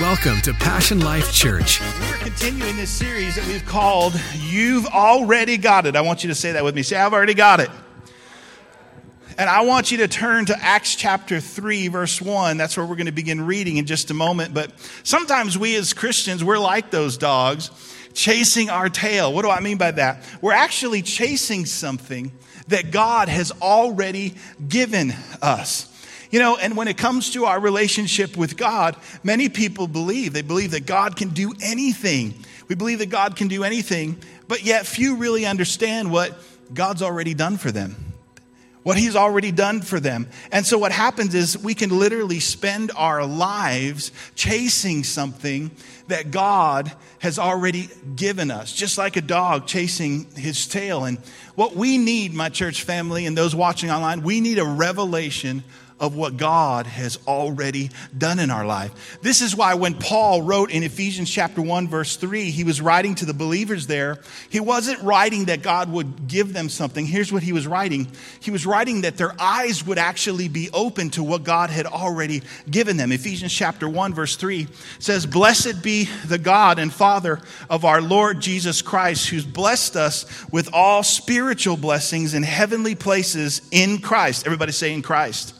Welcome to Passion Life Church. We're continuing this series that we've called You've Already Got It. I want you to say that with me. Say, I've already got it. And I want you to turn to Acts chapter 3, verse 1. That's where we're going to begin reading in just a moment. But sometimes we as Christians, we're like those dogs chasing our tail. What do I mean by that? We're actually chasing something that God has already given us. You know, and when it comes to our relationship with God, many people believe, they believe that God can do anything. We believe that God can do anything, but yet few really understand what God's already done for them. What he's already done for them. And so what happens is we can literally spend our lives chasing something that God has already given us, just like a dog chasing his tail. And what we need, my church family and those watching online, we need a revelation of what God has already done in our life. This is why when Paul wrote in Ephesians chapter 1 verse 3, he was writing to the believers there. He wasn't writing that God would give them something. Here's what he was writing. He was writing that their eyes would actually be open to what God had already given them. Ephesians chapter 1 verse 3 says, "Blessed be the God and Father of our Lord Jesus Christ, who's blessed us with all spiritual blessings in heavenly places in Christ." Everybody say in Christ.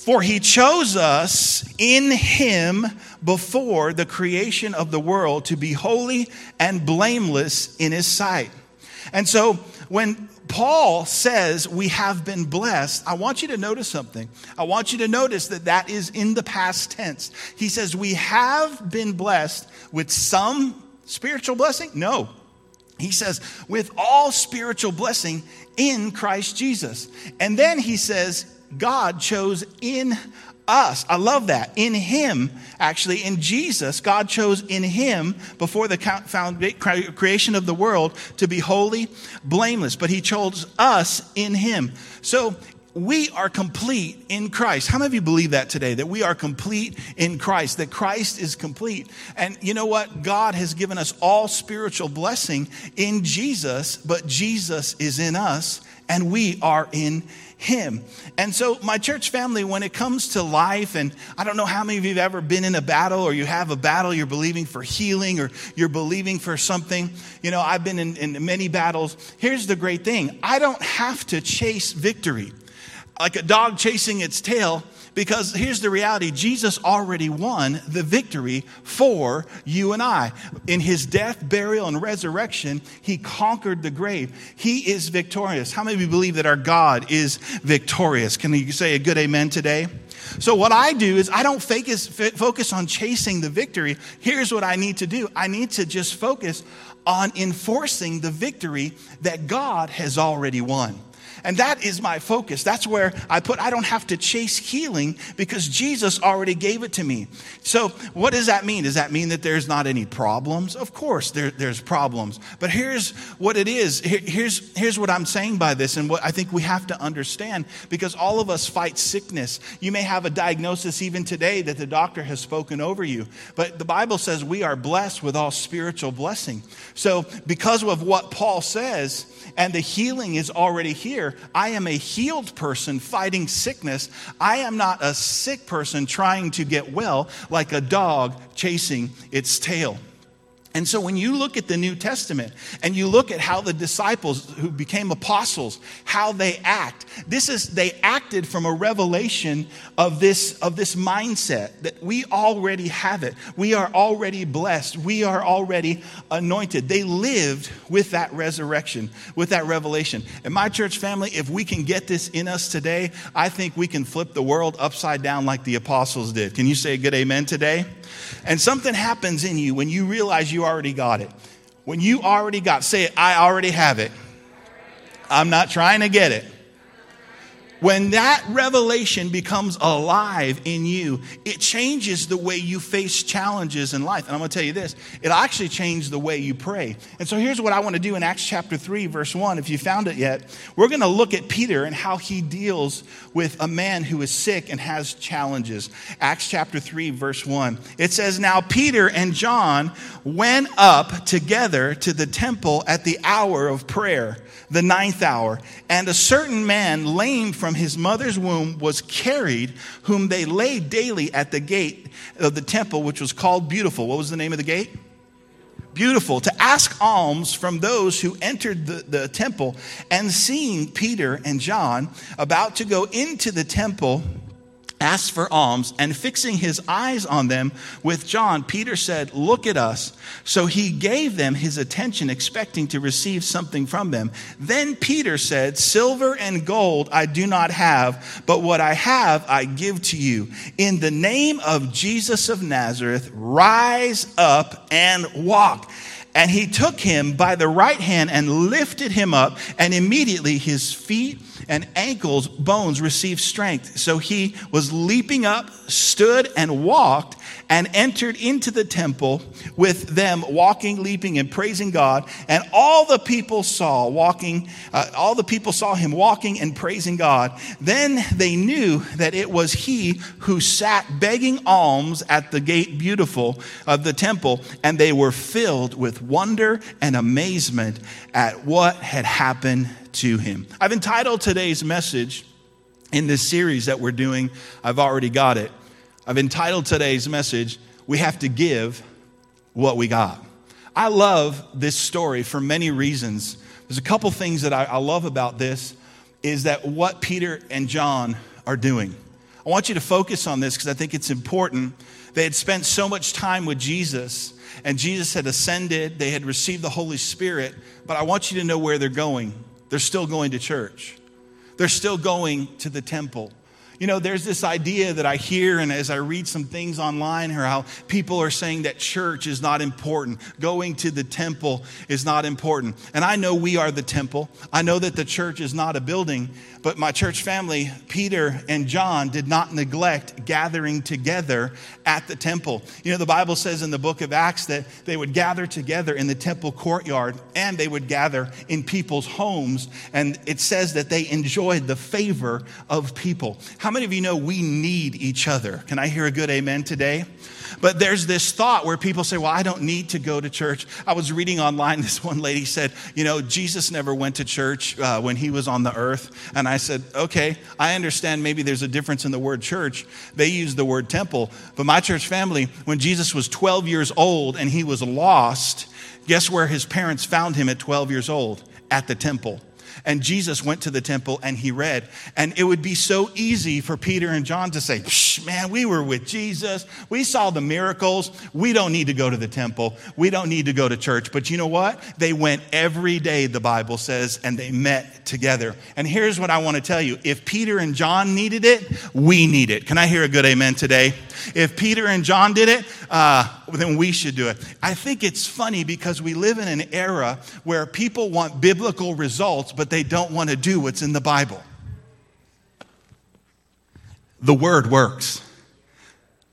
For he chose us in him before the creation of the world to be holy and blameless in his sight. And so when Paul says we have been blessed, I want you to notice something. I want you to notice that that is in the past tense. He says we have been blessed with some spiritual blessing? No. He says, with all spiritual blessing in Christ Jesus. And then he says, God chose in us. I love that. In Him, actually, in Jesus, God chose in Him before the creation of the world to be holy, blameless. But He chose us in Him. So we are complete in Christ. How many of you believe that today? That we are complete in Christ, that Christ is complete. And you know what? God has given us all spiritual blessing in Jesus, but Jesus is in us and we are in him. And so, my church family, when it comes to life, and I don't know how many of you have ever been in a battle or you have a battle, you're believing for healing or you're believing for something. You know, I've been in, in many battles. Here's the great thing I don't have to chase victory like a dog chasing its tail. Because here's the reality Jesus already won the victory for you and I. In his death, burial, and resurrection, he conquered the grave. He is victorious. How many of you believe that our God is victorious? Can you say a good amen today? So, what I do is I don't focus on chasing the victory. Here's what I need to do I need to just focus on enforcing the victory that God has already won. And that is my focus. That's where I put, I don't have to chase healing because Jesus already gave it to me. So, what does that mean? Does that mean that there's not any problems? Of course, there, there's problems. But here's what it is. Here, here's, here's what I'm saying by this, and what I think we have to understand because all of us fight sickness. You may have a diagnosis even today that the doctor has spoken over you, but the Bible says we are blessed with all spiritual blessing. So, because of what Paul says, and the healing is already here. I am a healed person fighting sickness. I am not a sick person trying to get well like a dog chasing its tail. And so when you look at the New Testament and you look at how the disciples who became apostles, how they act, this is they acted from a revelation of this of this mindset that we already have it. We are already blessed. We are already anointed. They lived with that resurrection, with that revelation. And my church family, if we can get this in us today, I think we can flip the world upside down like the apostles did. Can you say a good amen today? And something happens in you when you realize you already got it. When you already got, say it, I already have it. I'm not trying to get it. When that revelation becomes alive in you, it changes the way you face challenges in life. And I'm going to tell you this it'll actually change the way you pray. And so here's what I want to do in Acts chapter 3, verse 1. If you found it yet, we're going to look at Peter and how he deals with a man who is sick and has challenges. Acts chapter 3, verse 1. It says, Now Peter and John went up together to the temple at the hour of prayer, the ninth hour, and a certain man lame from from his mother's womb was carried, whom they laid daily at the gate of the temple, which was called Beautiful. What was the name of the gate? Beautiful. To ask alms from those who entered the, the temple, and seeing Peter and John about to go into the temple, asked for alms, and fixing his eyes on them with John, Peter said, Look at us. So he gave them his attention, expecting to receive something from them. Then Peter said, Silver and gold I do not have, but what I have I give to you. In the name of Jesus of Nazareth, rise up and walk. And he took him by the right hand and lifted him up, and immediately his feet and ankles bones received strength. So he was leaping up, stood and walked, and entered into the temple with them walking, leaping, and praising God. And all the people saw walking, uh, all the people saw him walking and praising God. Then they knew that it was he who sat begging alms at the gate beautiful of the temple, and they were filled with wonder and amazement at what had happened to him. I've entitled today's message in this series that we're doing, I've already got it. I've entitled today's message, We Have to Give What We Got. I love this story for many reasons. There's a couple things that I, I love about this is that what Peter and John are doing. I want you to focus on this because I think it's important. They had spent so much time with Jesus, and Jesus had ascended, they had received the Holy Spirit, but I want you to know where they're going. They're still going to church, they're still going to the temple. You know, there's this idea that I hear, and as I read some things online, or how people are saying that church is not important, going to the temple is not important. And I know we are the temple. I know that the church is not a building, but my church family, Peter and John, did not neglect gathering together at the temple. You know, the Bible says in the book of Acts that they would gather together in the temple courtyard and they would gather in people's homes. And it says that they enjoyed the favor of people. How many of you know we need each other? Can I hear a good amen today? But there's this thought where people say, well, I don't need to go to church. I was reading online, this one lady said, you know, Jesus never went to church uh, when he was on the earth. And I said, okay, I understand maybe there's a difference in the word church. They use the word temple. But my church family, when Jesus was 12 years old and he was lost, guess where his parents found him at 12 years old? At the temple. And Jesus went to the temple and he read. And it would be so easy for Peter and John to say, man, we were with Jesus. We saw the miracles. We don't need to go to the temple. We don't need to go to church. But you know what? They went every day, the Bible says, and they met together. And here's what I want to tell you if Peter and John needed it, we need it. Can I hear a good amen today? If Peter and John did it, uh, then we should do it. I think it's funny because we live in an era where people want biblical results, but they don't want to do what's in the Bible. The word works.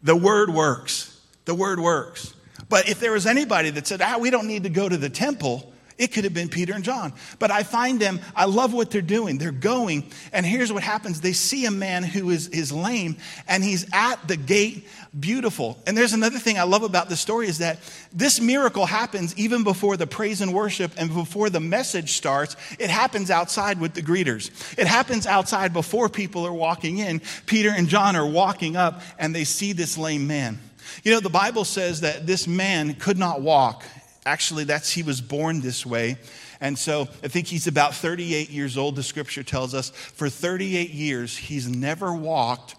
The word works. The word works. But if there was anybody that said, ah, we don't need to go to the temple, it could have been Peter and John. But I find them, I love what they're doing. They're going, and here's what happens they see a man who is, is lame, and he's at the gate beautiful. And there's another thing I love about the story is that this miracle happens even before the praise and worship and before the message starts. It happens outside with the greeters. It happens outside before people are walking in. Peter and John are walking up, and they see this lame man. You know, the Bible says that this man could not walk. Actually, that's he was born this way. And so I think he's about 38 years old, the scripture tells us. For 38 years, he's never walked.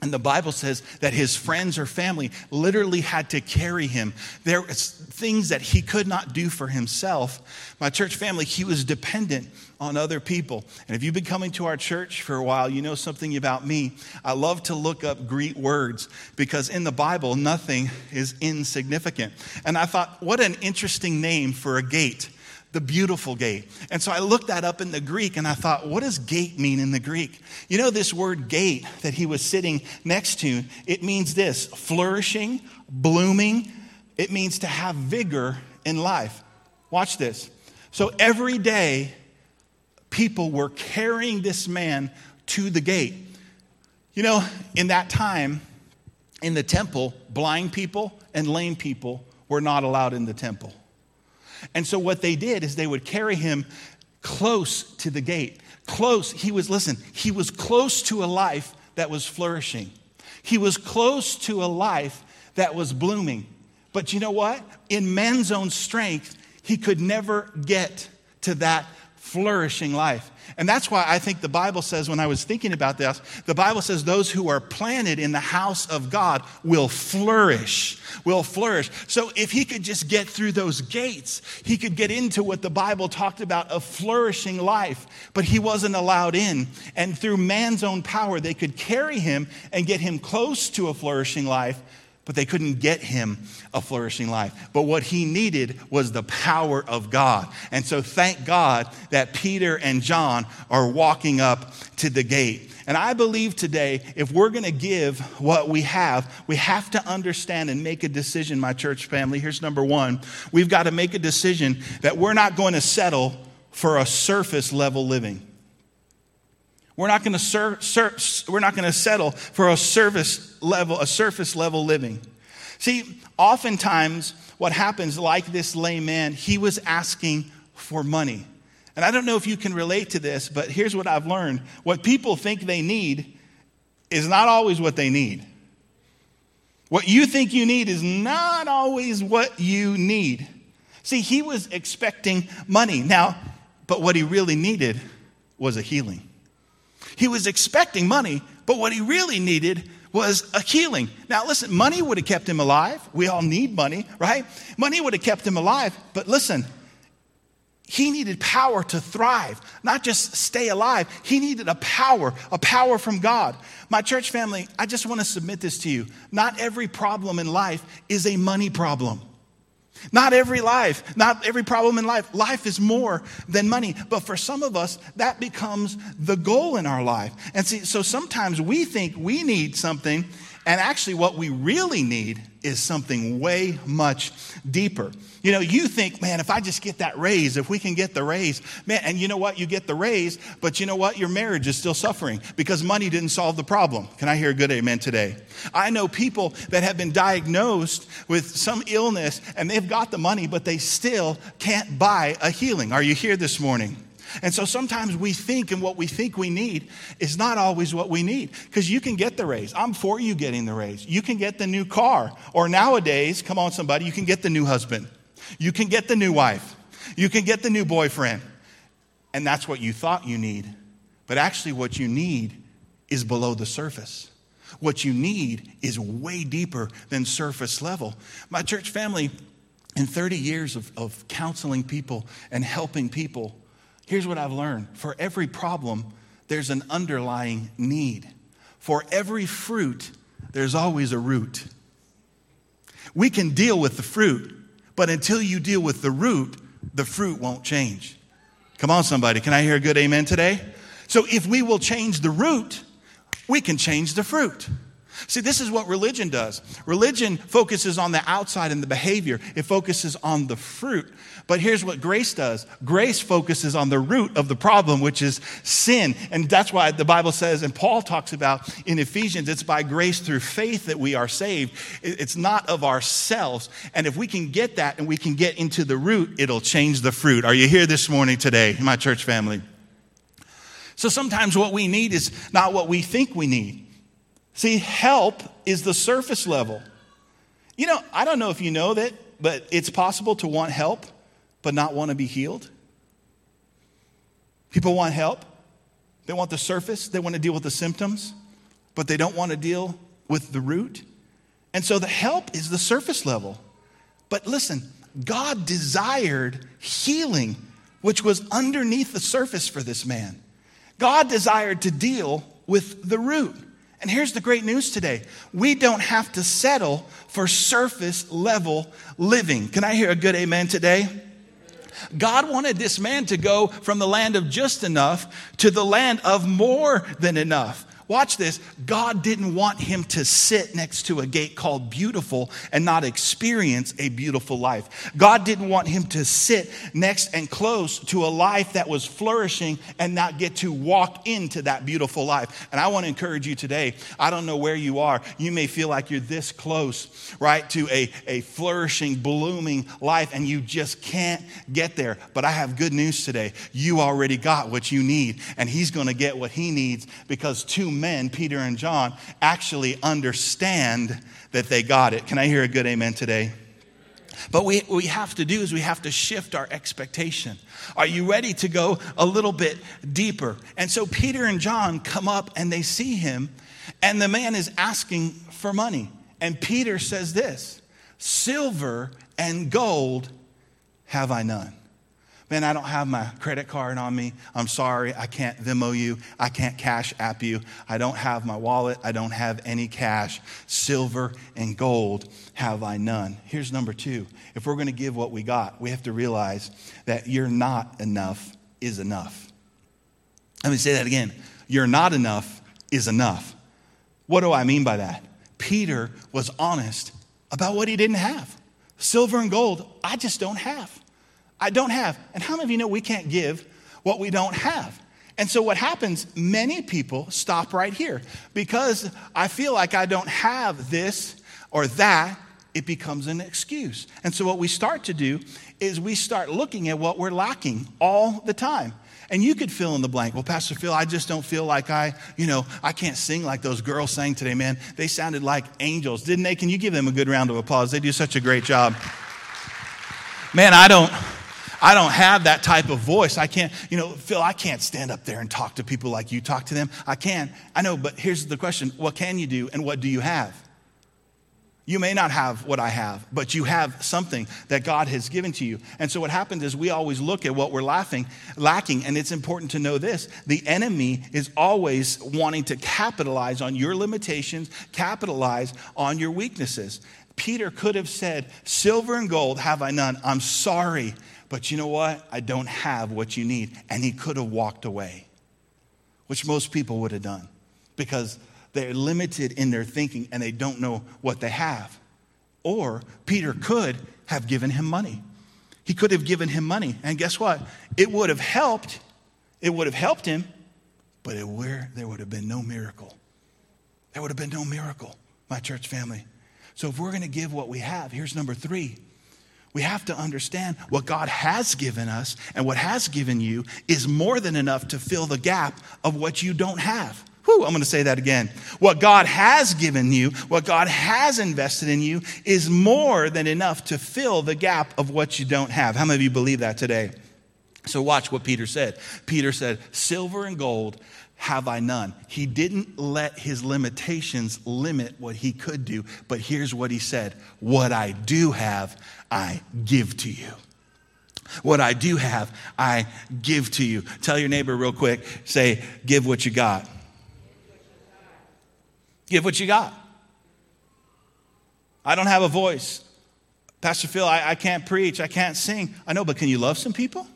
And the Bible says that his friends or family literally had to carry him. There was things that he could not do for himself. My church family, he was dependent on other people. And if you've been coming to our church for a while, you know something about me. I love to look up Greek words because in the Bible, nothing is insignificant. And I thought, what an interesting name for a gate the beautiful gate. And so I looked that up in the Greek and I thought, what does gate mean in the Greek? You know, this word gate that he was sitting next to, it means this flourishing, blooming. It means to have vigor in life. Watch this. So every day, people were carrying this man to the gate. You know, in that time, in the temple, blind people and lame people were not allowed in the temple. And so what they did is they would carry him close to the gate, close. He was, listen, he was close to a life that was flourishing. He was close to a life that was blooming. But you know what? In man's own strength, he could never get to that flourishing life. And that's why I think the Bible says, when I was thinking about this, the Bible says those who are planted in the house of God will flourish, will flourish. So if he could just get through those gates, he could get into what the Bible talked about a flourishing life, but he wasn't allowed in. And through man's own power, they could carry him and get him close to a flourishing life but they couldn't get him a flourishing life. But what he needed was the power of God. And so thank God that Peter and John are walking up to the gate. And I believe today, if we're going to give what we have, we have to understand and make a decision, my church family. Here's number one we've got to make a decision that we're not going to settle for a surface level living. We're not going to we're not going to settle for a service level, a surface level living. See, oftentimes what happens, like this lame man, he was asking for money. And I don't know if you can relate to this, but here's what I've learned. What people think they need is not always what they need. What you think you need is not always what you need. See, he was expecting money. Now, but what he really needed was a healing. He was expecting money, but what he really needed was a healing. Now, listen, money would have kept him alive. We all need money, right? Money would have kept him alive, but listen, he needed power to thrive, not just stay alive. He needed a power, a power from God. My church family, I just want to submit this to you. Not every problem in life is a money problem. Not every life, not every problem in life. Life is more than money. But for some of us, that becomes the goal in our life. And see, so sometimes we think we need something, and actually, what we really need is something way much deeper. You know, you think, man, if I just get that raise, if we can get the raise, man, and you know what? You get the raise, but you know what? Your marriage is still suffering because money didn't solve the problem. Can I hear a good amen today? I know people that have been diagnosed with some illness and they've got the money, but they still can't buy a healing. Are you here this morning? And so sometimes we think and what we think we need is not always what we need. Because you can get the raise. I'm for you getting the raise. You can get the new car. Or nowadays, come on, somebody, you can get the new husband. You can get the new wife. You can get the new boyfriend. And that's what you thought you need. But actually, what you need is below the surface. What you need is way deeper than surface level. My church family, in 30 years of, of counseling people and helping people, Here's what I've learned for every problem, there's an underlying need. For every fruit, there's always a root. We can deal with the fruit, but until you deal with the root, the fruit won't change. Come on, somebody. Can I hear a good amen today? So if we will change the root, we can change the fruit. See, this is what religion does. Religion focuses on the outside and the behavior, it focuses on the fruit. But here's what grace does grace focuses on the root of the problem, which is sin. And that's why the Bible says, and Paul talks about in Ephesians, it's by grace through faith that we are saved. It's not of ourselves. And if we can get that and we can get into the root, it'll change the fruit. Are you here this morning today, my church family? So sometimes what we need is not what we think we need. See, help is the surface level. You know, I don't know if you know that, but it's possible to want help but not want to be healed. People want help. They want the surface, they want to deal with the symptoms, but they don't want to deal with the root. And so the help is the surface level. But listen, God desired healing, which was underneath the surface for this man. God desired to deal with the root. And here's the great news today we don't have to settle for surface level living. Can I hear a good amen today? God wanted this man to go from the land of just enough to the land of more than enough. Watch this, God didn't want him to sit next to a gate called beautiful and not experience a beautiful life. God didn't want him to sit next and close to a life that was flourishing and not get to walk into that beautiful life. And I want to encourage you today. I don't know where you are. You may feel like you're this close, right, to a, a flourishing, blooming life, and you just can't get there. But I have good news today. You already got what you need, and he's going to get what he needs because two men, Peter and John, actually understand that they got it. Can I hear a good amen today? But we, we have to do is we have to shift our expectation. Are you ready to go a little bit deeper? And so Peter and John come up and they see him, and the man is asking for money. And Peter says this Silver and gold have I none. Man, I don't have my credit card on me. I'm sorry. I can't Venmo you. I can't cash app you. I don't have my wallet. I don't have any cash. Silver and gold have I none. Here's number two. If we're going to give what we got, we have to realize that you're not enough is enough. Let me say that again. You're not enough is enough. What do I mean by that? Peter was honest about what he didn't have. Silver and gold, I just don't have. I don't have. And how many of you know we can't give what we don't have? And so what happens, many people stop right here because I feel like I don't have this or that, it becomes an excuse. And so what we start to do is we start looking at what we're lacking all the time. And you could fill in the blank. Well, Pastor Phil, I just don't feel like I, you know, I can't sing like those girls sang today, man. They sounded like angels, didn't they? Can you give them a good round of applause? They do such a great job. Man, I don't. I don't have that type of voice. I can't, you know, Phil, I can't stand up there and talk to people like you talk to them. I can. I know, but here's the question what can you do and what do you have? You may not have what I have, but you have something that God has given to you. And so what happens is we always look at what we're laughing, lacking, and it's important to know this. The enemy is always wanting to capitalize on your limitations, capitalize on your weaknesses. Peter could have said, Silver and gold have I none. I'm sorry. But you know what? I don't have what you need. And he could have walked away, which most people would have done because they're limited in their thinking and they don't know what they have. Or Peter could have given him money. He could have given him money. And guess what? It would have helped. It would have helped him, but it, where, there would have been no miracle. There would have been no miracle, my church family. So if we're going to give what we have, here's number three we have to understand what God has given us and what has given you is more than enough to fill the gap of what you don't have. Whew, I'm going to say that again. What God has given you, what God has invested in you, is more than enough to fill the gap of what you don't have. How many of you believe that today? So, watch what Peter said. Peter said, Silver and gold have I none. He didn't let his limitations limit what he could do, but here's what he said What I do have, I give to you. What I do have, I give to you. Tell your neighbor real quick, say, Give what you got. Give what you got. I don't have a voice. Pastor Phil, I, I can't preach, I can't sing. I know, but can you love some people?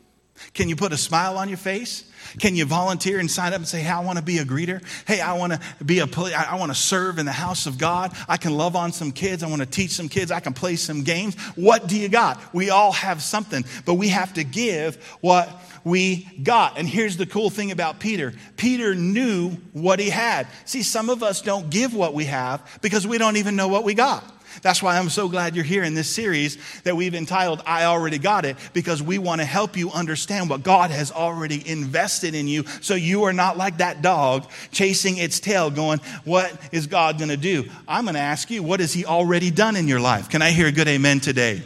Can you put a smile on your face? Can you volunteer and sign up and say, Hey, I want to be a greeter? Hey, I want to be a, I want to serve in the house of God. I can love on some kids. I want to teach some kids. I can play some games. What do you got? We all have something, but we have to give what we got. And here's the cool thing about Peter Peter knew what he had. See, some of us don't give what we have because we don't even know what we got. That's why I'm so glad you're here in this series that we've entitled I Already Got It, because we want to help you understand what God has already invested in you so you are not like that dog chasing its tail going, What is God going to do? I'm going to ask you, What has He already done in your life? Can I hear a good amen today?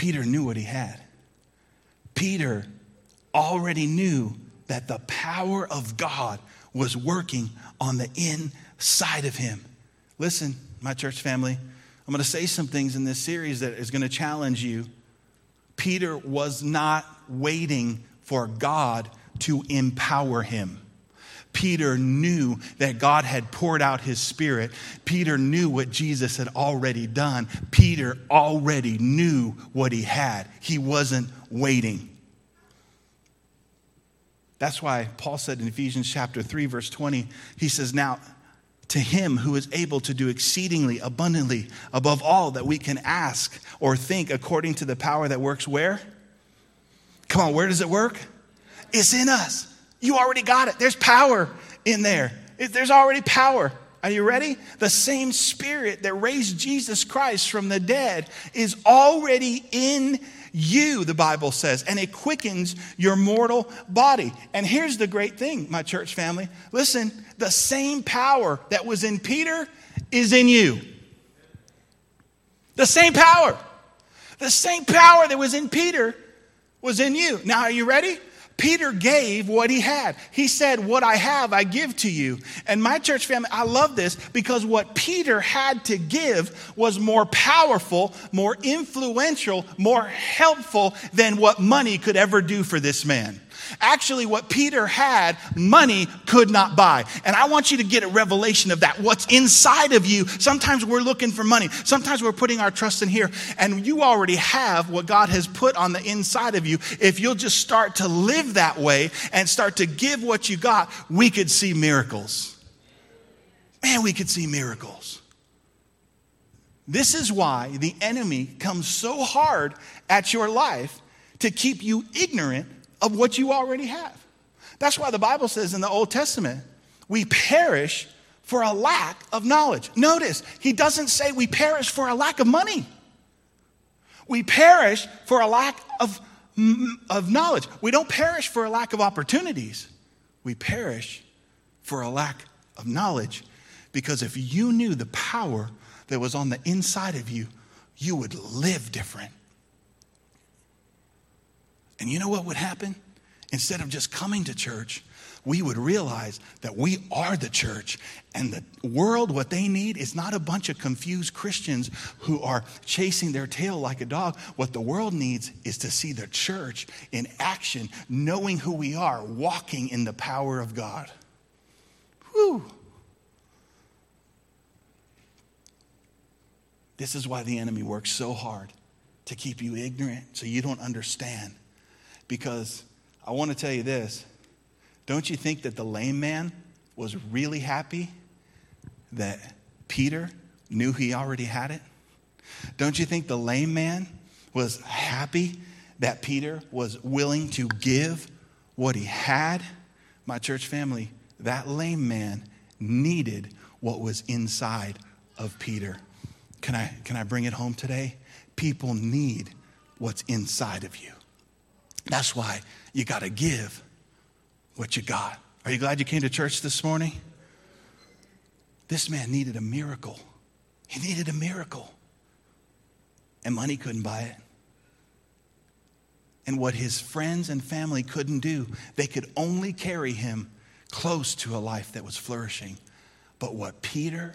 Peter knew what he had. Peter already knew that the power of God was working on the inside of him. Listen, my church family, I'm going to say some things in this series that is going to challenge you. Peter was not waiting for God to empower him. Peter knew that God had poured out his spirit. Peter knew what Jesus had already done. Peter already knew what he had. He wasn't waiting. That's why Paul said in Ephesians chapter 3, verse 20, he says, Now to him who is able to do exceedingly abundantly above all that we can ask or think according to the power that works where? Come on, where does it work? It's in us. You already got it. There's power in there. There's already power. Are you ready? The same spirit that raised Jesus Christ from the dead is already in you, the Bible says, and it quickens your mortal body. And here's the great thing, my church family. Listen, the same power that was in Peter is in you. The same power. The same power that was in Peter was in you. Now, are you ready? Peter gave what he had. He said, What I have, I give to you. And my church family, I love this because what Peter had to give was more powerful, more influential, more helpful than what money could ever do for this man. Actually, what Peter had, money could not buy. And I want you to get a revelation of that. What's inside of you. Sometimes we're looking for money. Sometimes we're putting our trust in here. And you already have what God has put on the inside of you. If you'll just start to live that way and start to give what you got, we could see miracles. Man, we could see miracles. This is why the enemy comes so hard at your life to keep you ignorant of what you already have. That's why the Bible says in the Old Testament, we perish for a lack of knowledge. Notice, he doesn't say we perish for a lack of money. We perish for a lack of, mm, of knowledge. We don't perish for a lack of opportunities. We perish for a lack of knowledge. Because if you knew the power that was on the inside of you, you would live different. And you know what would happen? Instead of just coming to church, we would realize that we are the church and the world what they need is not a bunch of confused christians who are chasing their tail like a dog what the world needs is to see the church in action knowing who we are walking in the power of god Whew. this is why the enemy works so hard to keep you ignorant so you don't understand because I want to tell you this don't you think that the lame man was really happy that Peter knew he already had it? Don't you think the lame man was happy that Peter was willing to give what he had? My church family, that lame man needed what was inside of Peter. Can I, can I bring it home today? People need what's inside of you. That's why you got to give what you got. Are you glad you came to church this morning? This man needed a miracle. He needed a miracle. And money couldn't buy it. And what his friends and family couldn't do, they could only carry him close to a life that was flourishing. But what Peter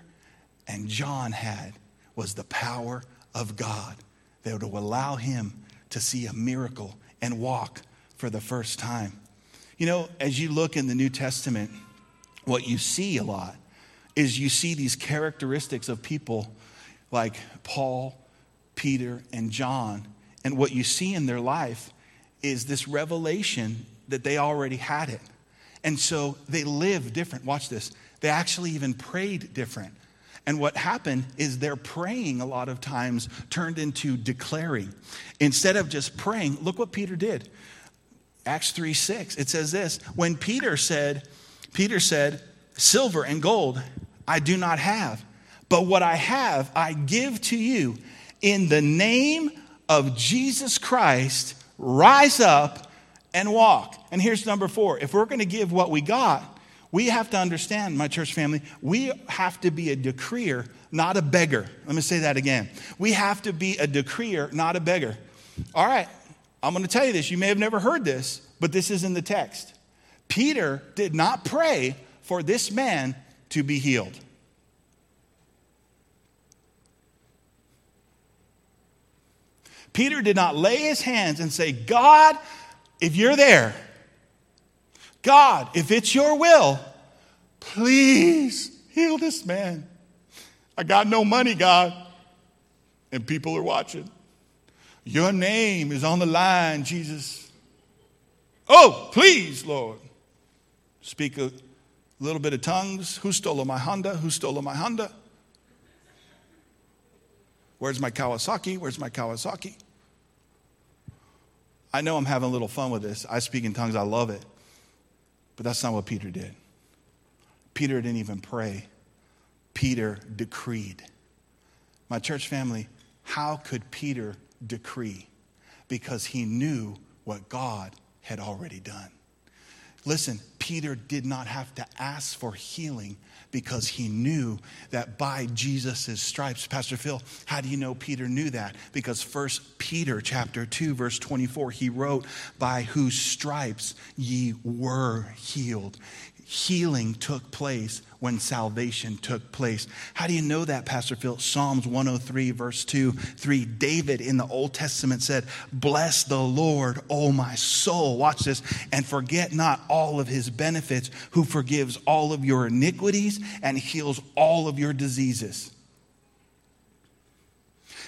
and John had was the power of God that would allow him to see a miracle and walk for the first time. You know, as you look in the New Testament, what you see a lot is you see these characteristics of people like Paul, Peter, and John. And what you see in their life is this revelation that they already had it. And so they live different. Watch this. They actually even prayed different. And what happened is their praying a lot of times turned into declaring. Instead of just praying, look what Peter did. Acts 3 6, it says this when Peter said, Peter said, Silver and gold I do not have, but what I have I give to you. In the name of Jesus Christ, rise up and walk. And here's number four if we're going to give what we got, we have to understand, my church family, we have to be a decreer, not a beggar. Let me say that again. We have to be a decreer, not a beggar. All right, I'm going to tell you this. You may have never heard this, but this is in the text. Peter did not pray for this man to be healed. Peter did not lay his hands and say, God, if you're there, God, if it's your will, please heal this man. I got no money, God. And people are watching. Your name is on the line, Jesus. Oh, please, Lord. speak a little bit of tongues. Who stole my Honda? Who stole my Honda? Where's my Kawasaki? Where's my Kawasaki? I know I'm having a little fun with this. I speak in tongues, I love it. But that's not what Peter did. Peter didn't even pray, Peter decreed. My church family, how could Peter decree? Because he knew what God had already done. Listen, Peter did not have to ask for healing because he knew that by Jesus' stripes. Pastor Phil, how do you know Peter knew that? Because First Peter chapter 2, verse 24, he wrote, By whose stripes ye were healed healing took place when salvation took place. How do you know that, Pastor Phil? Psalms 103, verse 2, 3. David in the Old Testament said, Bless the Lord, O my soul. Watch this. And forget not all of his benefits, who forgives all of your iniquities and heals all of your diseases.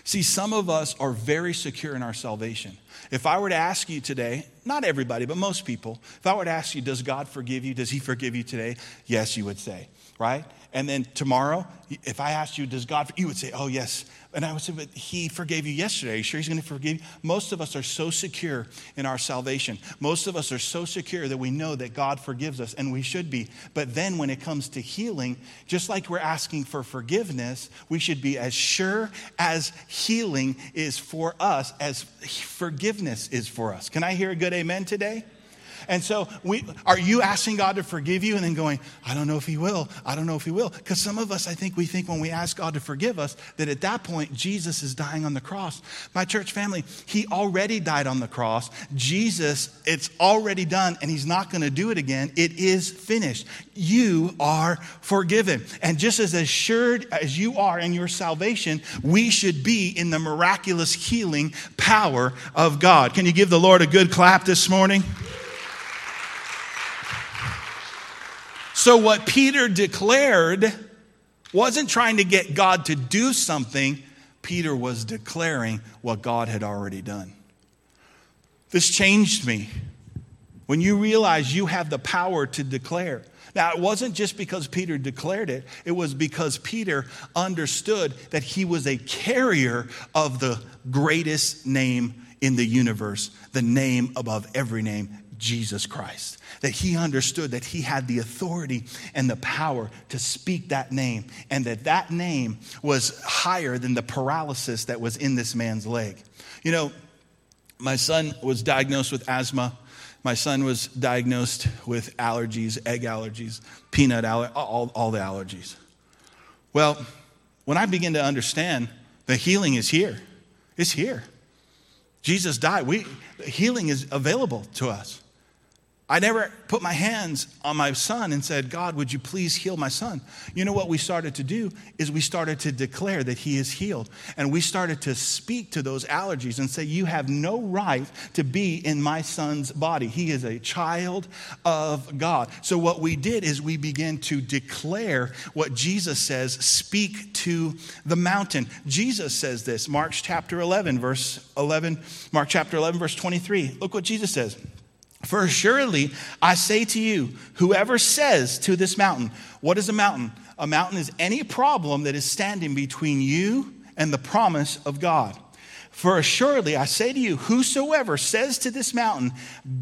See, some of us are very secure in our salvation. If I were to ask you today, not everybody, but most people, if I were to ask you, does God forgive you? Does He forgive you today? Yes, you would say, right? And then tomorrow, if I asked you, does God, you would say, oh, yes. And I would say, but he forgave you yesterday. You sure he's going to forgive you? Most of us are so secure in our salvation. Most of us are so secure that we know that God forgives us, and we should be. But then when it comes to healing, just like we're asking for forgiveness, we should be as sure as healing is for us as forgiveness is for us. Can I hear a good amen today? And so, we, are you asking God to forgive you and then going, I don't know if He will. I don't know if He will? Because some of us, I think we think when we ask God to forgive us, that at that point, Jesus is dying on the cross. My church family, He already died on the cross. Jesus, it's already done, and He's not going to do it again. It is finished. You are forgiven. And just as assured as you are in your salvation, we should be in the miraculous healing power of God. Can you give the Lord a good clap this morning? So, what Peter declared wasn't trying to get God to do something, Peter was declaring what God had already done. This changed me. When you realize you have the power to declare. Now, it wasn't just because Peter declared it, it was because Peter understood that he was a carrier of the greatest name in the universe, the name above every name, Jesus Christ. That he understood that he had the authority and the power to speak that name, and that that name was higher than the paralysis that was in this man's leg. You know, my son was diagnosed with asthma. My son was diagnosed with allergies, egg allergies, peanut allergies, all, all the allergies. Well, when I begin to understand the healing is here, it's here. Jesus died. We, healing is available to us. I never put my hands on my son and said, God, would you please heal my son? You know what we started to do is we started to declare that he is healed. And we started to speak to those allergies and say, You have no right to be in my son's body. He is a child of God. So what we did is we began to declare what Jesus says speak to the mountain. Jesus says this, Mark chapter 11, verse 11, Mark chapter 11, verse 23. Look what Jesus says. For assuredly, I say to you, whoever says to this mountain, what is a mountain? A mountain is any problem that is standing between you and the promise of God. For assuredly I say to you, whosoever says to this mountain,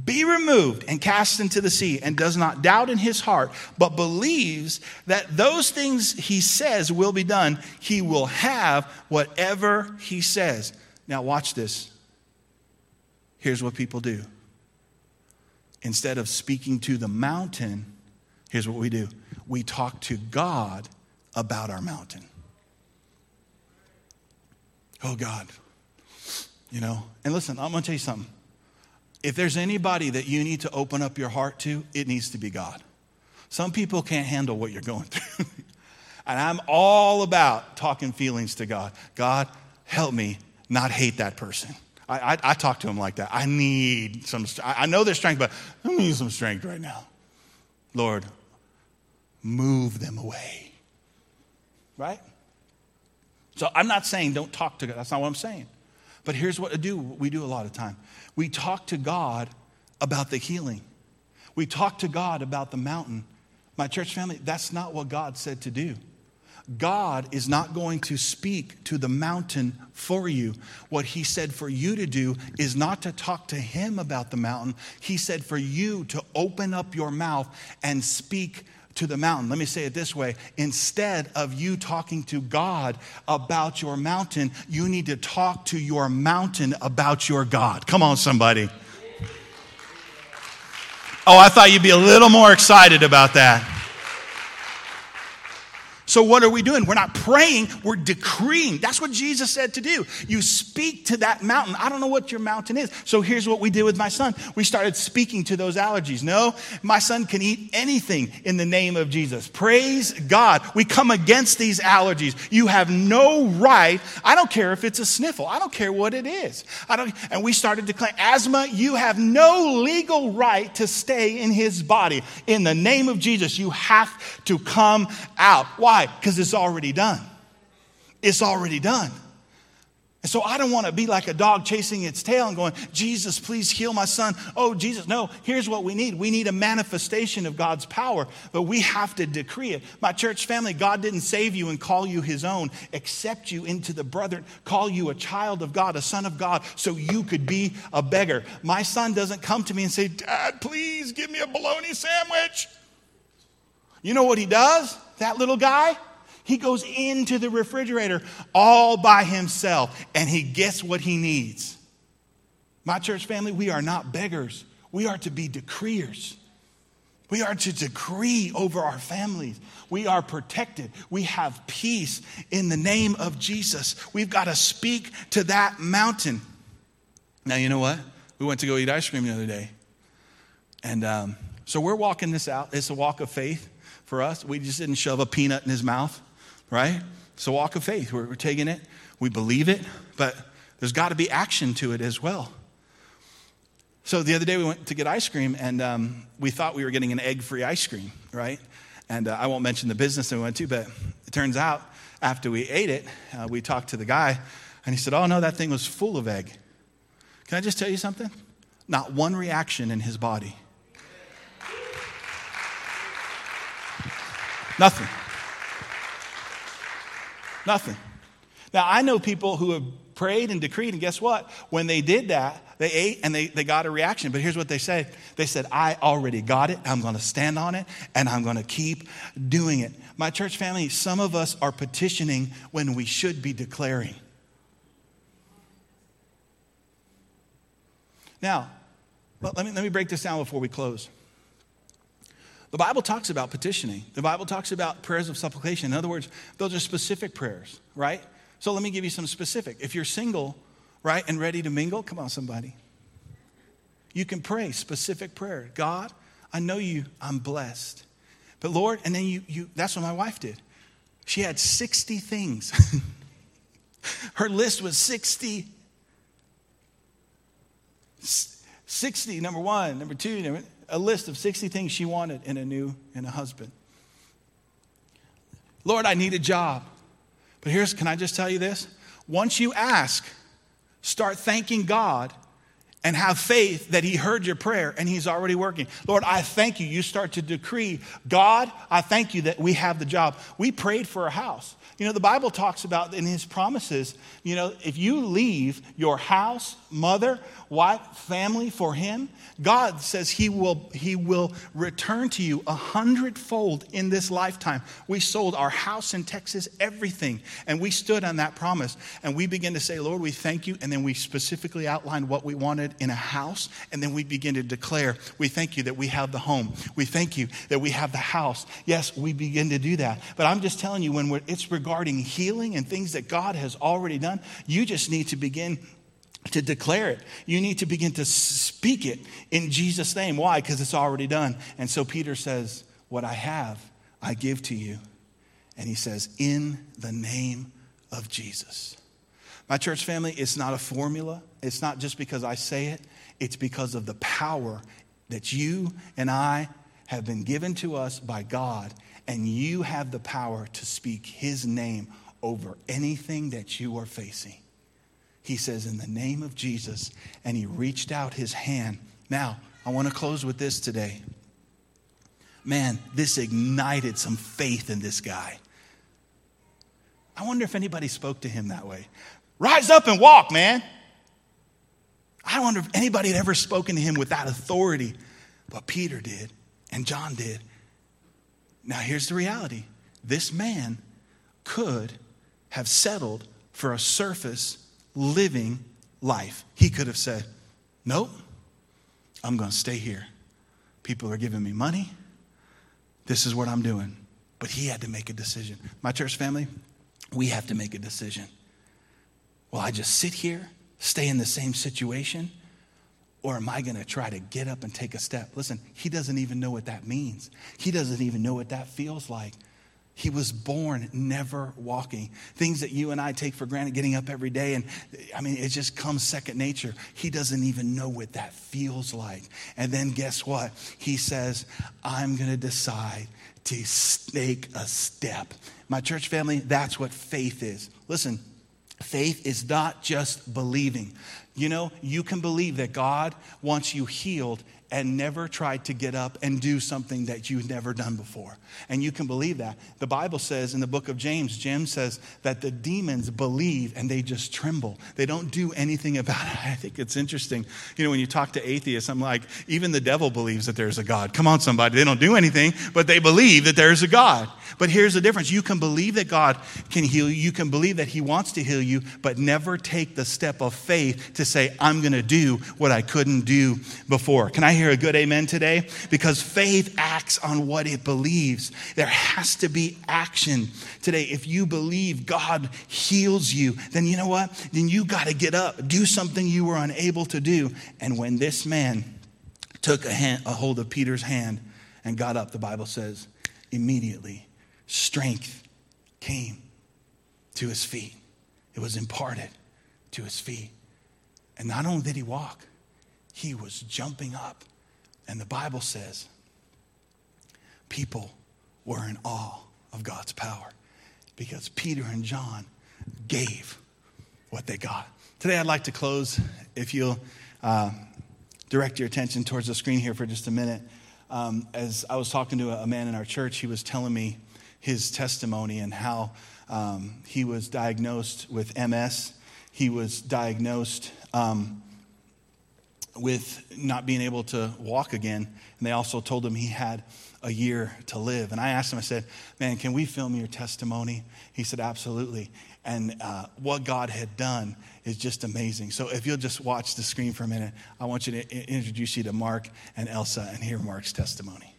Be removed and cast into the sea, and does not doubt in his heart, but believes that those things he says will be done, he will have whatever he says. Now, watch this. Here's what people do instead of speaking to the mountain, here's what we do we talk to God about our mountain. Oh, God. You know, and listen, I'm going to tell you something. If there's anybody that you need to open up your heart to, it needs to be God. Some people can't handle what you're going through. and I'm all about talking feelings to God. God, help me not hate that person. I, I, I, talk to him like that. I need some, I know there's strength, but I need some strength right now. Lord, move them away. Right? So I'm not saying don't talk to God. That's not what I'm saying. But here's what I do we do a lot of time. We talk to God about the healing. We talk to God about the mountain. My church family, that's not what God said to do. God is not going to speak to the mountain for you. What He said for you to do is not to talk to Him about the mountain. He said for you to open up your mouth and speak to the mountain. Let me say it this way instead of you talking to God about your mountain, you need to talk to your mountain about your God. Come on, somebody. Oh, I thought you'd be a little more excited about that. So, what are we doing? We're not praying, we're decreeing. That's what Jesus said to do. You speak to that mountain. I don't know what your mountain is. So, here's what we did with my son we started speaking to those allergies. No, my son can eat anything in the name of Jesus. Praise God. We come against these allergies. You have no right. I don't care if it's a sniffle, I don't care what it is. I don't, and we started declaring asthma, you have no legal right to stay in his body. In the name of Jesus, you have to come out. Why? Why? Because it's already done. It's already done. And so I don't want to be like a dog chasing its tail and going, Jesus, please heal my son. Oh, Jesus. No, here's what we need. We need a manifestation of God's power, but we have to decree it. My church family, God didn't save you and call you his own, accept you into the brethren, call you a child of God, a son of God, so you could be a beggar. My son doesn't come to me and say, Dad, please give me a bologna sandwich. You know what he does? That little guy, he goes into the refrigerator all by himself and he gets what he needs. My church family, we are not beggars. We are to be decreers. We are to decree over our families. We are protected. We have peace in the name of Jesus. We've got to speak to that mountain. Now, you know what? We went to go eat ice cream the other day. And um, so we're walking this out. It's a walk of faith for us. We just didn't shove a peanut in his mouth, right? It's a walk of faith. We're, we're taking it, we believe it, but there's got to be action to it as well. So the other day we went to get ice cream, and um, we thought we were getting an egg-free ice cream, right? And uh, I won't mention the business that we went to, but it turns out after we ate it, uh, we talked to the guy, and he said, "Oh no, that thing was full of egg." Can I just tell you something? Not one reaction in his body. Nothing. Nothing. Now, I know people who have prayed and decreed, and guess what? When they did that, they ate and they, they got a reaction. But here's what they say they said, I already got it. I'm going to stand on it, and I'm going to keep doing it. My church family, some of us are petitioning when we should be declaring. Now, let me, let me break this down before we close. The Bible talks about petitioning. The Bible talks about prayers of supplication. In other words, those are specific prayers, right? So let me give you some specific. If you're single, right, and ready to mingle, come on, somebody. You can pray specific prayer. God, I know you, I'm blessed. But Lord, and then you, you that's what my wife did. She had 60 things. Her list was 60. 60, number one, number two, number, a list of 60 things she wanted in a new in a husband. Lord, I need a job. But here's can I just tell you this? Once you ask, start thanking God and have faith that He heard your prayer and He's already working. Lord, I thank you. You start to decree, God, I thank you that we have the job. We prayed for a house. You know, the Bible talks about in His promises, you know, if you leave your house, mother, wife, family for Him, God says He will, he will return to you a hundredfold in this lifetime. We sold our house in Texas, everything, and we stood on that promise. And we began to say, Lord, we thank you. And then we specifically outlined what we wanted in a house. And then we begin to declare, we thank you that we have the home. We thank you that we have the house. Yes, we begin to do that. But I'm just telling you, when it's regarding healing and things that God has already done, you just need to begin to declare it. You need to begin to speak it in Jesus' name. Why? Because it's already done. And so Peter says, What I have, I give to you. And he says, In the name of Jesus. My church family, it's not a formula. It's not just because I say it, it's because of the power that you and I have been given to us by God. And you have the power to speak his name over anything that you are facing. He says, In the name of Jesus. And he reached out his hand. Now, I want to close with this today. man, this ignited some faith in this guy. I wonder if anybody spoke to him that way. Rise up and walk, man. I wonder if anybody had ever spoken to him with that authority, but Peter did and John did. Now, here's the reality this man could have settled for a surface living life. He could have said, Nope, I'm going to stay here. People are giving me money. This is what I'm doing. But he had to make a decision. My church family, we have to make a decision. Will I just sit here, stay in the same situation? Or am I going to try to get up and take a step? Listen, he doesn't even know what that means. He doesn't even know what that feels like. He was born never walking. Things that you and I take for granted, getting up every day, and I mean, it just comes second nature. He doesn't even know what that feels like. And then guess what? He says, I'm going to decide to take a step. My church family, that's what faith is. Listen, faith is not just believing. You know, you can believe that God wants you healed and never tried to get up and do something that you've never done before. And you can believe that. The Bible says in the book of James, James says that the demons believe and they just tremble. They don't do anything about it. I think it's interesting. You know, when you talk to atheists, I'm like, even the devil believes that there's a God. Come on, somebody. They don't do anything, but they believe that there's a God. But here's the difference you can believe that God can heal you, you can believe that He wants to heal you, but never take the step of faith to say, I'm going to do what I couldn't do before. Can I hear a good amen today? Because faith acts on what it believes. There has to be action today. If you believe God heals you, then you know what? Then you got to get up, do something you were unable to do. And when this man took a, hand, a hold of Peter's hand and got up, the Bible says, immediately strength came to his feet. It was imparted to his feet. And not only did he walk, he was jumping up. And the Bible says people were in awe of God's power because Peter and John gave what they got. Today, I'd like to close, if you'll uh, direct your attention towards the screen here for just a minute. Um, as I was talking to a man in our church, he was telling me his testimony and how um, he was diagnosed with MS. He was diagnosed um, with not being able to walk again. And they also told him he had a year to live. And I asked him, I said, Man, can we film your testimony? He said, Absolutely. And uh, what God had done is just amazing. So if you'll just watch the screen for a minute, I want you to introduce you to Mark and Elsa and hear Mark's testimony.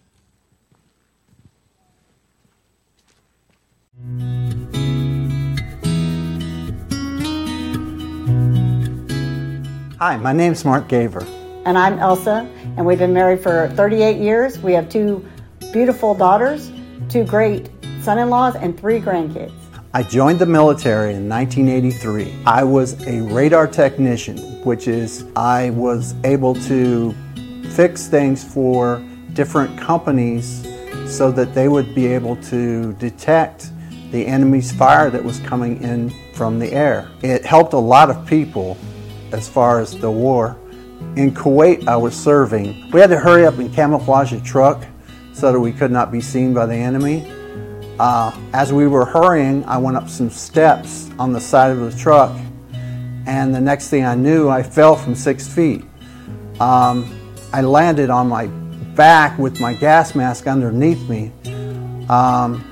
Hi, my name's Mark Gaver. And I'm Elsa, and we've been married for 38 years. We have two beautiful daughters, two great son in laws, and three grandkids. I joined the military in 1983. I was a radar technician, which is I was able to fix things for different companies so that they would be able to detect the enemy's fire that was coming in from the air. It helped a lot of people as far as the war. In Kuwait, I was serving. We had to hurry up and camouflage a truck so that we could not be seen by the enemy. Uh, as we were hurrying, I went up some steps on the side of the truck, and the next thing I knew, I fell from six feet. Um, I landed on my back with my gas mask underneath me. Um,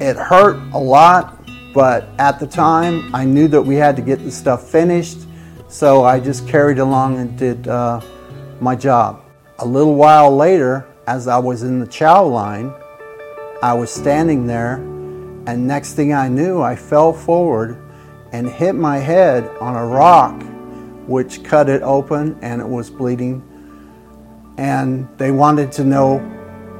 it hurt a lot, but at the time, I knew that we had to get the stuff finished, so I just carried along and did uh, my job. A little while later, as I was in the chow line, I was standing there, and next thing I knew, I fell forward and hit my head on a rock, which cut it open and it was bleeding. And they wanted to know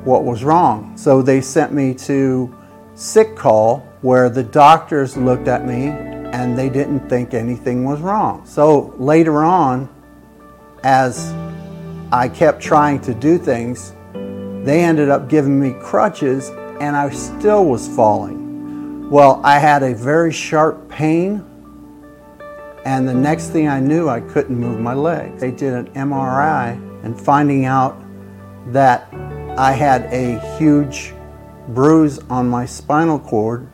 what was wrong. So they sent me to sick call where the doctors looked at me and they didn't think anything was wrong. So later on, as I kept trying to do things, they ended up giving me crutches and I still was falling. Well, I had a very sharp pain, and the next thing I knew, I couldn't move my legs. They did an MRI and finding out that I had a huge bruise on my spinal cord,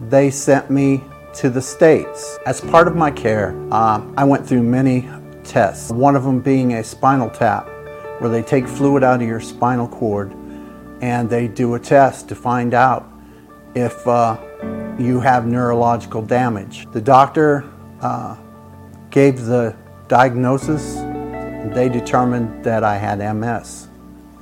they sent me to the States. As part of my care, uh, I went through many tests, one of them being a spinal tap, where they take fluid out of your spinal cord and they do a test to find out if uh, you have neurological damage. The doctor uh, gave the diagnosis, they determined that I had MS.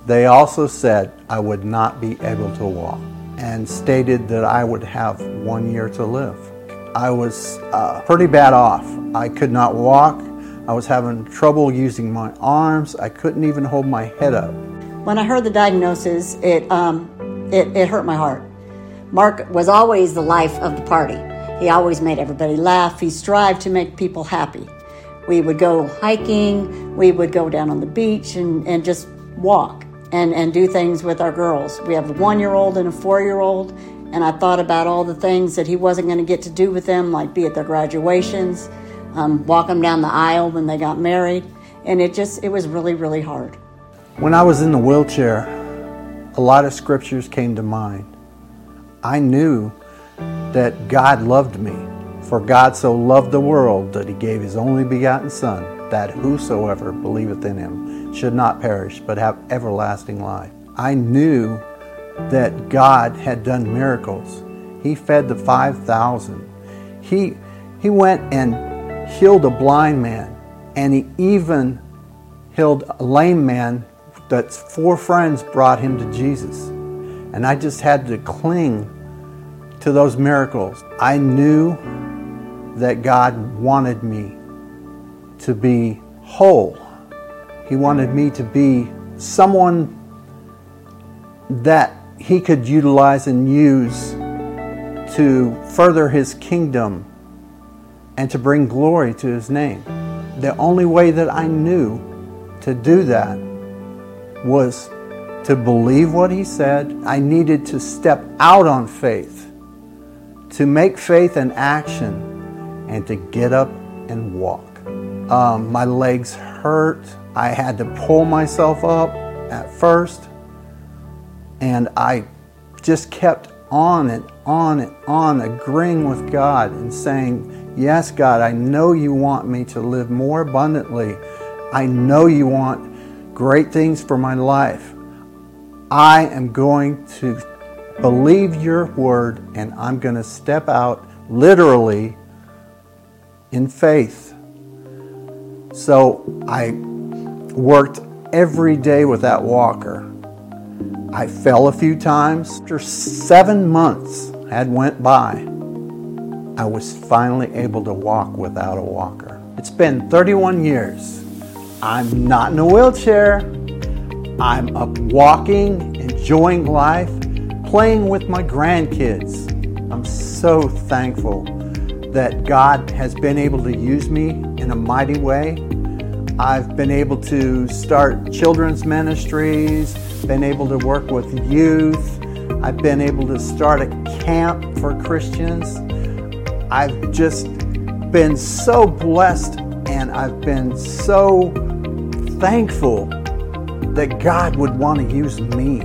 They also said I would not be able to walk and stated that I would have one year to live. I was uh, pretty bad off. I could not walk. I was having trouble using my arms. I couldn't even hold my head up. When I heard the diagnosis, it, um, it, it hurt my heart. Mark was always the life of the party. He always made everybody laugh. He strived to make people happy. We would go hiking, we would go down on the beach and, and just walk and, and do things with our girls. We have a one year old and a four year old, and I thought about all the things that he wasn't going to get to do with them, like be at their graduations, um, walk them down the aisle when they got married, and it just, it was really, really hard. When I was in the wheelchair, a lot of scriptures came to mind. I knew that God loved me. For God so loved the world that he gave his only begotten Son, that whosoever believeth in him should not perish, but have everlasting life. I knew that God had done miracles. He fed the 5,000. He, he went and healed a blind man, and he even healed a lame man that four friends brought him to Jesus. And I just had to cling to those miracles. I knew that God wanted me to be whole. He wanted me to be someone that He could utilize and use to further His kingdom and to bring glory to His name. The only way that I knew to do that was to believe what He said. I needed to step out on faith, to make faith an action and to get up and walk. Um, my legs hurt. I had to pull myself up at first, and I just kept on and on and on, agreeing with God and saying, Yes, God, I know you want me to live more abundantly. I know you want great things for my life. I am going to believe your word and I'm going to step out literally in faith. So I worked every day with that walker. I fell a few times. After seven months had went by, I was finally able to walk without a walker. It's been 31 years. I'm not in a wheelchair. I'm up walking, enjoying life, playing with my grandkids. I'm so thankful that God has been able to use me in a mighty way. I've been able to start children's ministries, been able to work with youth. I've been able to start a camp for Christians. I've just been so blessed and I've been so thankful that God would want to use me.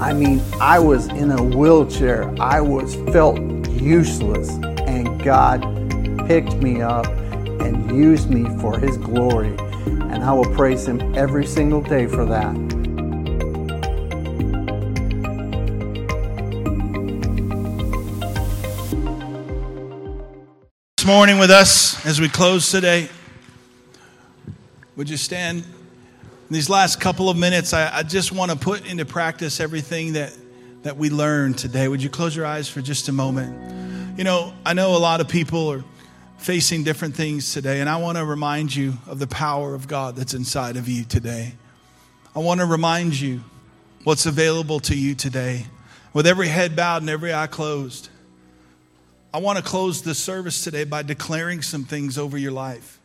I mean, I was in a wheelchair. I was felt useless, and God picked me up and used me for His glory. And I will praise Him every single day for that. This morning with us as we close today, would you stand? In these last couple of minutes, I, I just want to put into practice everything that that we learned today. Would you close your eyes for just a moment? You know, I know a lot of people are facing different things today, and I want to remind you of the power of God that's inside of you today. I want to remind you what's available to you today. With every head bowed and every eye closed, I want to close the service today by declaring some things over your life.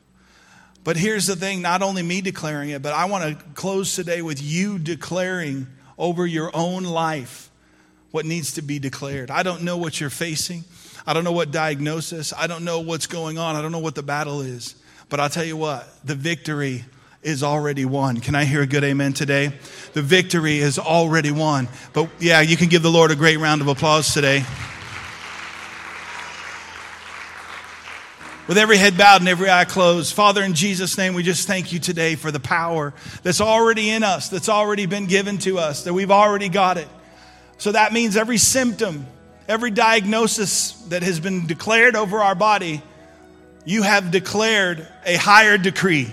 But here's the thing not only me declaring it, but I want to close today with you declaring over your own life what needs to be declared. I don't know what you're facing. I don't know what diagnosis. I don't know what's going on. I don't know what the battle is. But I'll tell you what, the victory is already won. Can I hear a good amen today? The victory is already won. But yeah, you can give the Lord a great round of applause today. With every head bowed and every eye closed, Father, in Jesus' name, we just thank you today for the power that's already in us, that's already been given to us, that we've already got it. So that means every symptom, every diagnosis that has been declared over our body, you have declared a higher decree.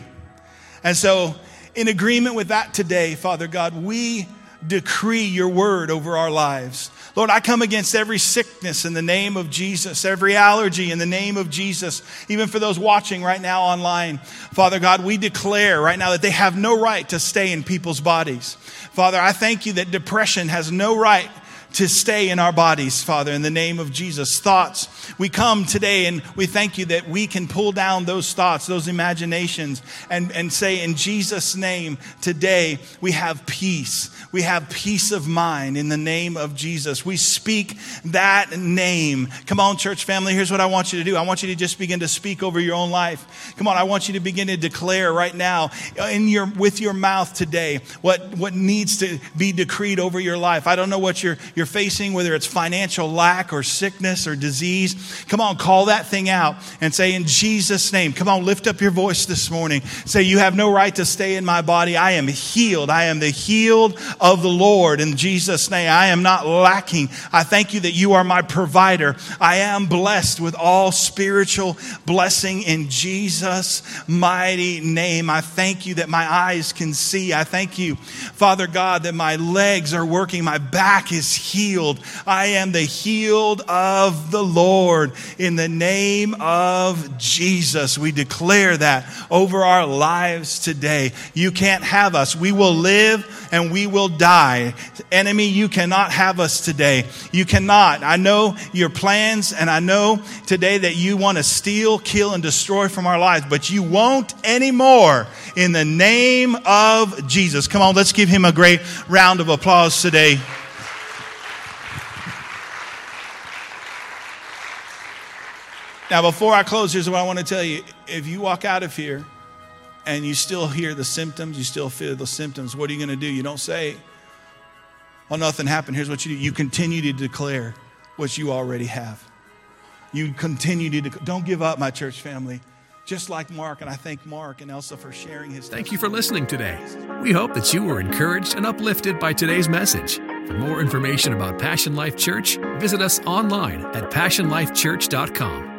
And so, in agreement with that today, Father God, we decree your word over our lives. Lord, I come against every sickness in the name of Jesus, every allergy in the name of Jesus, even for those watching right now online. Father God, we declare right now that they have no right to stay in people's bodies. Father, I thank you that depression has no right to stay in our bodies, Father, in the name of Jesus. Thoughts. We come today and we thank you that we can pull down those thoughts, those imaginations, and, and say, in Jesus' name, today we have peace. We have peace of mind in the name of Jesus. We speak that name. Come on, church family, here's what I want you to do. I want you to just begin to speak over your own life. Come on, I want you to begin to declare right now in your, with your mouth today what, what needs to be decreed over your life. I don't know what you're, you're facing, whether it's financial lack or sickness or disease. Come on, call that thing out and say, in Jesus' name, come on, lift up your voice this morning. Say, you have no right to stay in my body. I am healed. I am the healed of the Lord in Jesus' name. I am not lacking. I thank you that you are my provider. I am blessed with all spiritual blessing in Jesus' mighty name. I thank you that my eyes can see. I thank you, Father God, that my legs are working. My back is healed. I am the healed of the Lord. In the name of Jesus, we declare that over our lives today. You can't have us. We will live and we will die. Enemy, you cannot have us today. You cannot. I know your plans and I know today that you want to steal, kill, and destroy from our lives, but you won't anymore in the name of Jesus. Come on, let's give him a great round of applause today. Now, before I close, here's what I want to tell you. If you walk out of here and you still hear the symptoms, you still feel the symptoms, what are you going to do? You don't say, well, nothing happened. Here's what you do you continue to declare what you already have. You continue to, de- don't give up, my church family. Just like Mark, and I thank Mark and Elsa for sharing his. Thank you for listening today. We hope that you were encouraged and uplifted by today's message. For more information about Passion Life Church, visit us online at passionlifechurch.com.